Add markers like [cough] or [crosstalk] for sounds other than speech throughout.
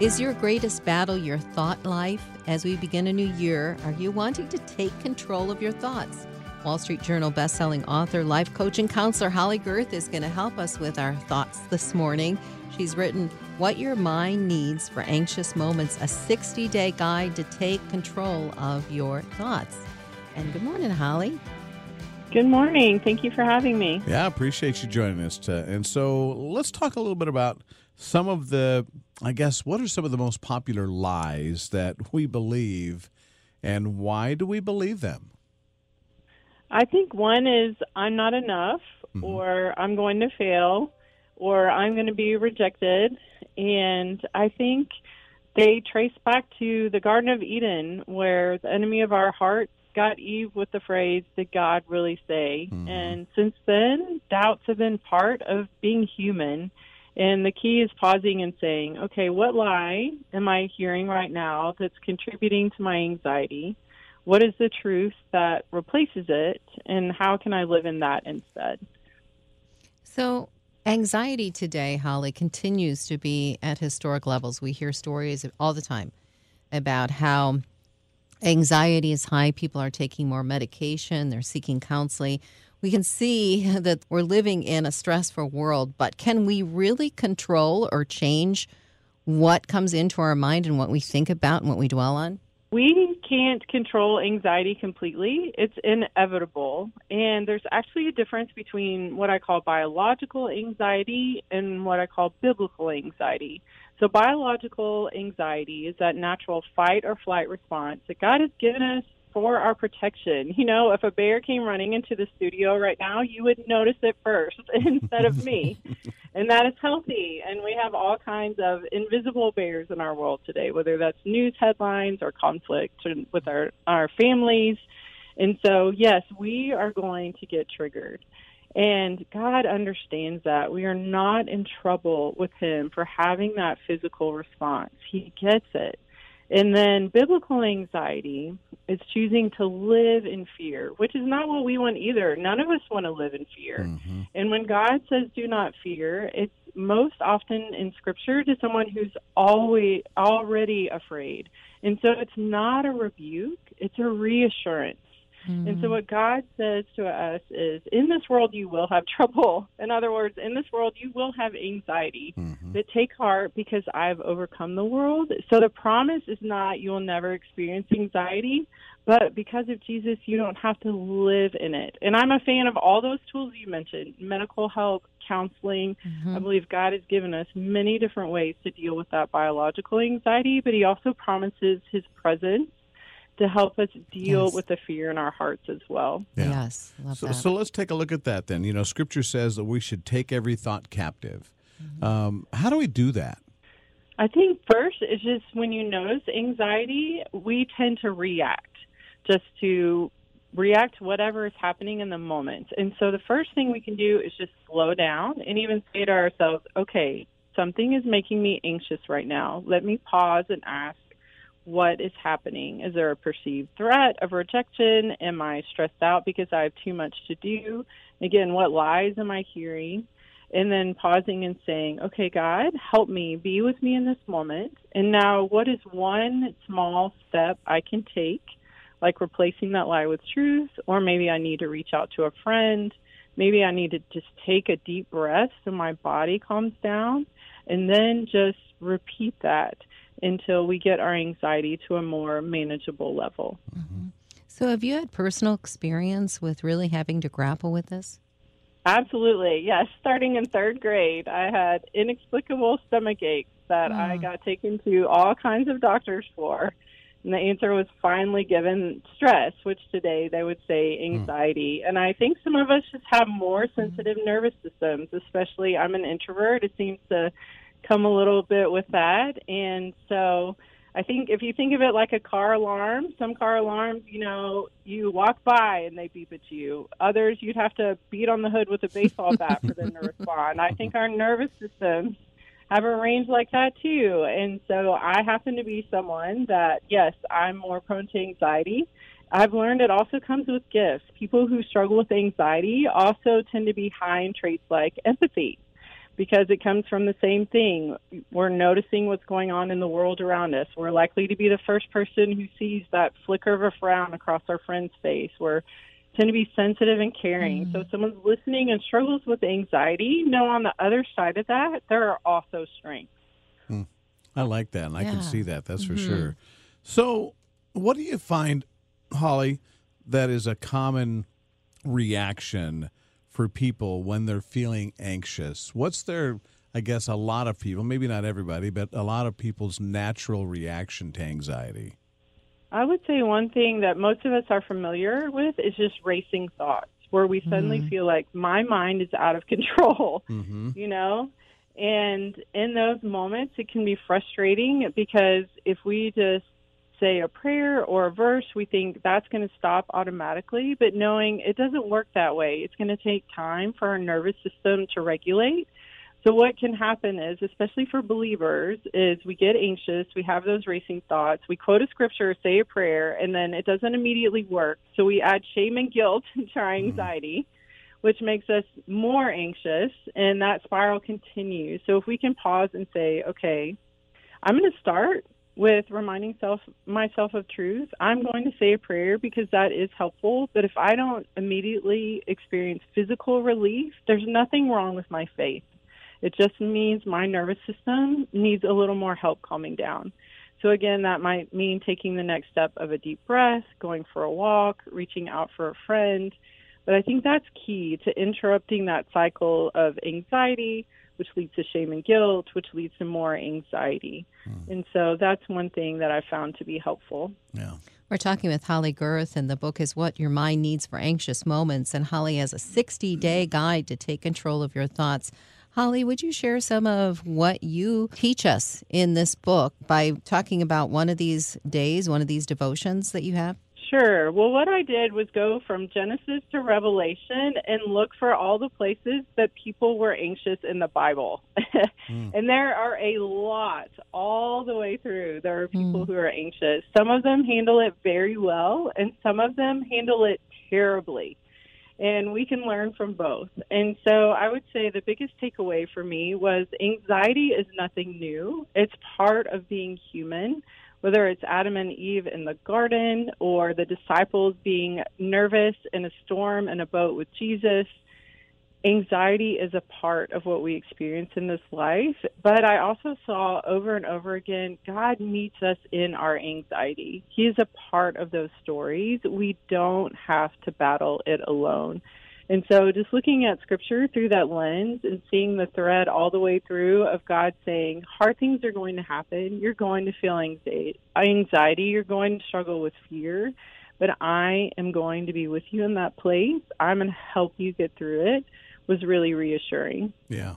Is your greatest battle your thought life? As we begin a new year, are you wanting to take control of your thoughts? Wall Street Journal bestselling author, life coach, and counselor Holly Gerth is going to help us with our thoughts this morning. She's written What Your Mind Needs for Anxious Moments, a 60 day guide to take control of your thoughts. And good morning, Holly. Good morning. Thank you for having me. Yeah, I appreciate you joining us. To, and so let's talk a little bit about some of the, I guess, what are some of the most popular lies that we believe and why do we believe them? I think one is I'm not enough, mm-hmm. or I'm going to fail, or I'm going to be rejected. And I think they trace back to the Garden of Eden, where the enemy of our hearts got Eve with the phrase, Did God really say? Mm-hmm. And since then, doubts have been part of being human. And the key is pausing and saying, okay, what lie am I hearing right now that's contributing to my anxiety? What is the truth that replaces it? And how can I live in that instead? So, anxiety today, Holly, continues to be at historic levels. We hear stories all the time about how anxiety is high. People are taking more medication, they're seeking counseling we can see [laughs] that we're living in a stressful world, but can we really control or change what comes into our mind and what we think about and what we dwell on? We can't control anxiety completely. It's inevitable. And there's actually a difference between what I call biological anxiety and what I call biblical anxiety. So, biological anxiety is that natural fight or flight response that God has given us for our protection. You know, if a bear came running into the studio right now, you would notice it first [laughs] instead of me. [laughs] and that is healthy. And we have all kinds of invisible bears in our world today, whether that's news headlines or conflict with our, our families. And so, yes, we are going to get triggered. And God understands that. We are not in trouble with Him for having that physical response. He gets it. And then biblical anxiety is choosing to live in fear, which is not what we want either. None of us want to live in fear. Mm-hmm. And when God says do not fear, it's most often in scripture to someone who's always already afraid. And so it's not a rebuke, it's a reassurance. Mm-hmm. And so, what God says to us is, in this world, you will have trouble. In other words, in this world, you will have anxiety. Mm-hmm. But take heart because I've overcome the world. So, the promise is not you will never experience anxiety, but because of Jesus, you don't have to live in it. And I'm a fan of all those tools you mentioned medical help, counseling. Mm-hmm. I believe God has given us many different ways to deal with that biological anxiety, but He also promises His presence to help us deal yes. with the fear in our hearts as well. Yeah. Yes, so, so, let's take a look at that then. You know, Scripture says that we should take every thought captive. Mm-hmm. Um, how do we do that? I think first is just when you notice anxiety, we tend to react just to react to whatever is happening in the moment. And so the first thing we can do is just slow down and even say to ourselves, okay, something is making me anxious right now. Let me pause and ask, what is happening? Is there a perceived threat of rejection? Am I stressed out because I have too much to do? Again, what lies am I hearing? And then pausing and saying, okay, God, help me, be with me in this moment. And now, what is one small step I can take, like replacing that lie with truth? Or maybe I need to reach out to a friend. Maybe I need to just take a deep breath so my body calms down. And then just repeat that until we get our anxiety to a more manageable level. Mm-hmm. So, have you had personal experience with really having to grapple with this? Absolutely, yes. Starting in third grade, I had inexplicable stomach aches that oh. I got taken to all kinds of doctors for. And the answer was finally given stress, which today they would say hmm. anxiety. Mm. And I think some of us just have more sensitive nervous systems, especially I'm an introvert. It seems to come a little bit with that. And so I think if you think of it like a car alarm, some car alarms, you know, you walk by and they beep at you. Others, you'd have to beat on the hood with a baseball bat for them to respond. I think our nervous systems have a range like that too. And so I happen to be someone that, yes, I'm more prone to anxiety. I've learned it also comes with gifts. People who struggle with anxiety also tend to be high in traits like empathy because it comes from the same thing. We're noticing what's going on in the world around us. We're likely to be the first person who sees that flicker of a frown across our friend's face. We're tend to be sensitive and caring. Mm. So if someone's listening and struggles with anxiety, know on the other side of that, there are also strengths. Hmm. I like that, and yeah. I can see that. That's mm-hmm. for sure. So, what do you find, Holly, that is a common reaction for people when they're feeling anxious? What's their, I guess, a lot of people, maybe not everybody, but a lot of people's natural reaction to anxiety? I would say one thing that most of us are familiar with is just racing thoughts, where we suddenly mm-hmm. feel like my mind is out of [laughs] control, mm-hmm. you know? And in those moments, it can be frustrating because if we just say a prayer or a verse, we think that's going to stop automatically. But knowing it doesn't work that way, it's going to take time for our nervous system to regulate. So what can happen is, especially for believers, is we get anxious, we have those racing thoughts, we quote a scripture, say a prayer, and then it doesn't immediately work. So we add shame and guilt [laughs] to our mm-hmm. anxiety, which makes us more anxious, and that spiral continues. So if we can pause and say, okay, I'm going to start with reminding self myself of truth. I'm going to say a prayer because that is helpful, but if I don't immediately experience physical relief, there's nothing wrong with my faith. It just means my nervous system needs a little more help calming down. So, again, that might mean taking the next step of a deep breath, going for a walk, reaching out for a friend. But I think that's key to interrupting that cycle of anxiety, which leads to shame and guilt, which leads to more anxiety. Hmm. And so that's one thing that I found to be helpful. Yeah. We're talking with Holly Gerth, and the book is What Your Mind Needs for Anxious Moments. And Holly has a 60 day guide to take control of your thoughts. Holly, would you share some of what you teach us in this book by talking about one of these days, one of these devotions that you have? Sure. Well, what I did was go from Genesis to Revelation and look for all the places that people were anxious in the Bible. [laughs] mm. And there are a lot all the way through. There are people mm. who are anxious. Some of them handle it very well, and some of them handle it terribly and we can learn from both. And so I would say the biggest takeaway for me was anxiety is nothing new. It's part of being human, whether it's Adam and Eve in the garden or the disciples being nervous in a storm in a boat with Jesus anxiety is a part of what we experience in this life, but I also saw over and over again God meets us in our anxiety. He is a part of those stories. We don't have to battle it alone. And so just looking at scripture through that lens and seeing the thread all the way through of God saying, hard things are going to happen. You're going to feel anxiety. You're going to struggle with fear, but I am going to be with you in that place. I'm going to help you get through it was really reassuring. Yeah.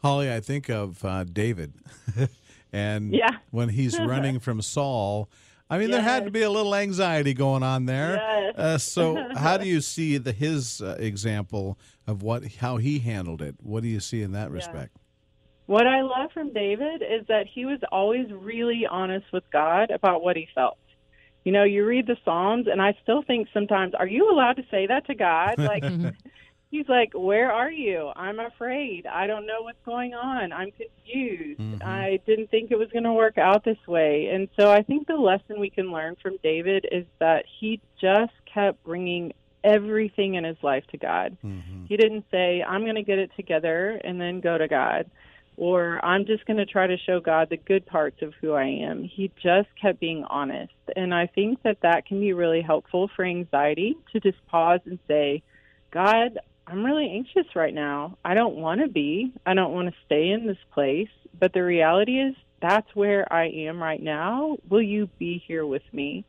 Holly, I think of uh, David. [laughs] and yeah. when he's [laughs] running from Saul, I mean, yes. there had to be a little anxiety going on there. Yes. Uh, so, [laughs] how do you see the his uh, example of what how he handled it? What do you see in that respect? Yeah. What I love from David is that he was always really honest with God about what he felt. You know, you read the Psalms, and I still think sometimes, are you allowed to say that to God? Like, [laughs] he's like, "Where are you? I'm afraid. I don't know what's going on. I'm confused. Mm-hmm. I didn't think it was going to work out this way." And so I think the lesson we can learn from David is that he just kept bringing everything in his life to God. Mm-hmm. He didn't say, "I'm going to get it together and then go to God." Or I'm just going to try to show God the good parts of who I am. He just kept being honest. And I think that that can be really helpful for anxiety to just pause and say, God, I'm really anxious right now. I don't want to be. I don't want to stay in this place. But the reality is, that's where I am right now. Will you be here with me?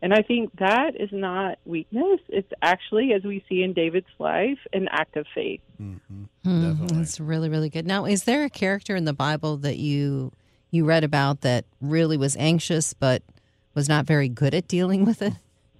And I think that is not weakness. It's actually, as we see in David's life, an act of faith. Mm-hmm. Mm, that's really, really good. Now, is there a character in the Bible that you you read about that really was anxious but was not very good at dealing with it?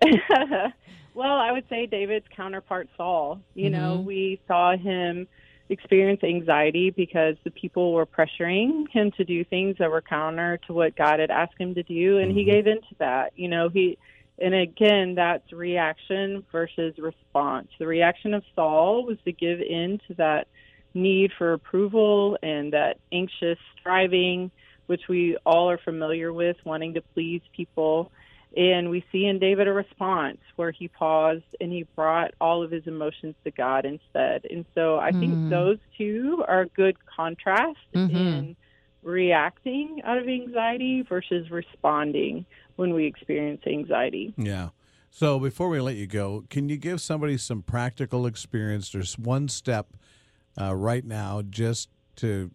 [laughs] Well, I would say David's counterpart Saul. You mm-hmm. know, we saw him experience anxiety because the people were pressuring him to do things that were counter to what God had asked him to do, and mm-hmm. he gave into that. You know, he and again, that's reaction versus response. The reaction of Saul was to give in to that need for approval and that anxious striving, which we all are familiar with, wanting to please people. And we see in David a response where he paused and he brought all of his emotions to God instead. And so I think Mm. those two are good contrast Mhm. in reacting out of anxiety versus responding when we experience anxiety. Yeah. So before we let you go, can you give somebody some practical experience? There's one step uh, right now just to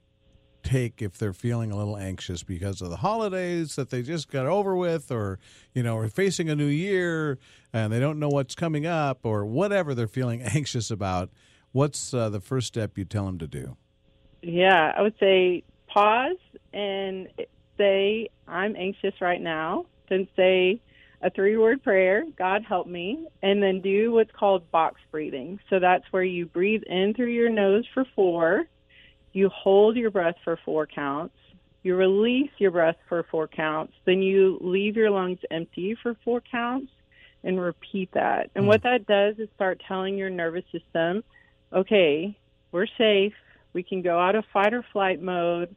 take if they're feeling a little anxious because of the holidays that they just got over with, or you know, are facing a new year and they don't know what's coming up, or whatever they're feeling [laughs] anxious about. What's uh, the first step you tell them to do? Yeah, I would say pause and say, I'm anxious right now. Then say a three word prayer, God help me, and then do what's called box breathing. So that's where you breathe in through your nose for four, you hold your breath for four counts, you release your breath for four counts, then you leave your lungs empty for four counts and repeat that. And hmm. what that does is start telling your nervous system, okay, we're safe. We can go out of fight or flight mode.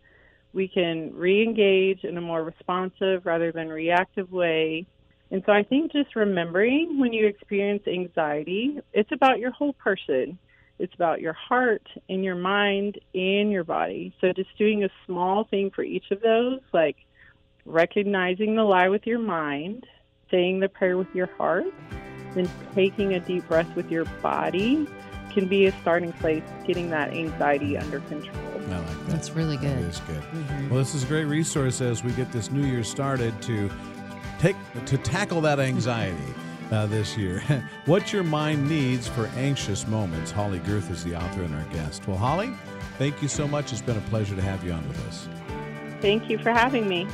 We can re engage in a more responsive rather than reactive way. And so I think just remembering when you experience anxiety, it's about your whole person. It's about your heart and your mind and your body. So just doing a small thing for each of those, like recognizing the lie with your mind, saying the prayer with your heart, then taking a deep breath with your body can be a starting place getting that anxiety under control. I like that. That's really That good. is good. Mm-hmm. Well, this is a great resource as we get this new year started to take to tackle that anxiety uh, this year. [laughs] what your mind needs for anxious moments. Holly Gerth is the author and our guest. Well, Holly, thank you so much. It's been a pleasure to have you on with us. Thank you for having me.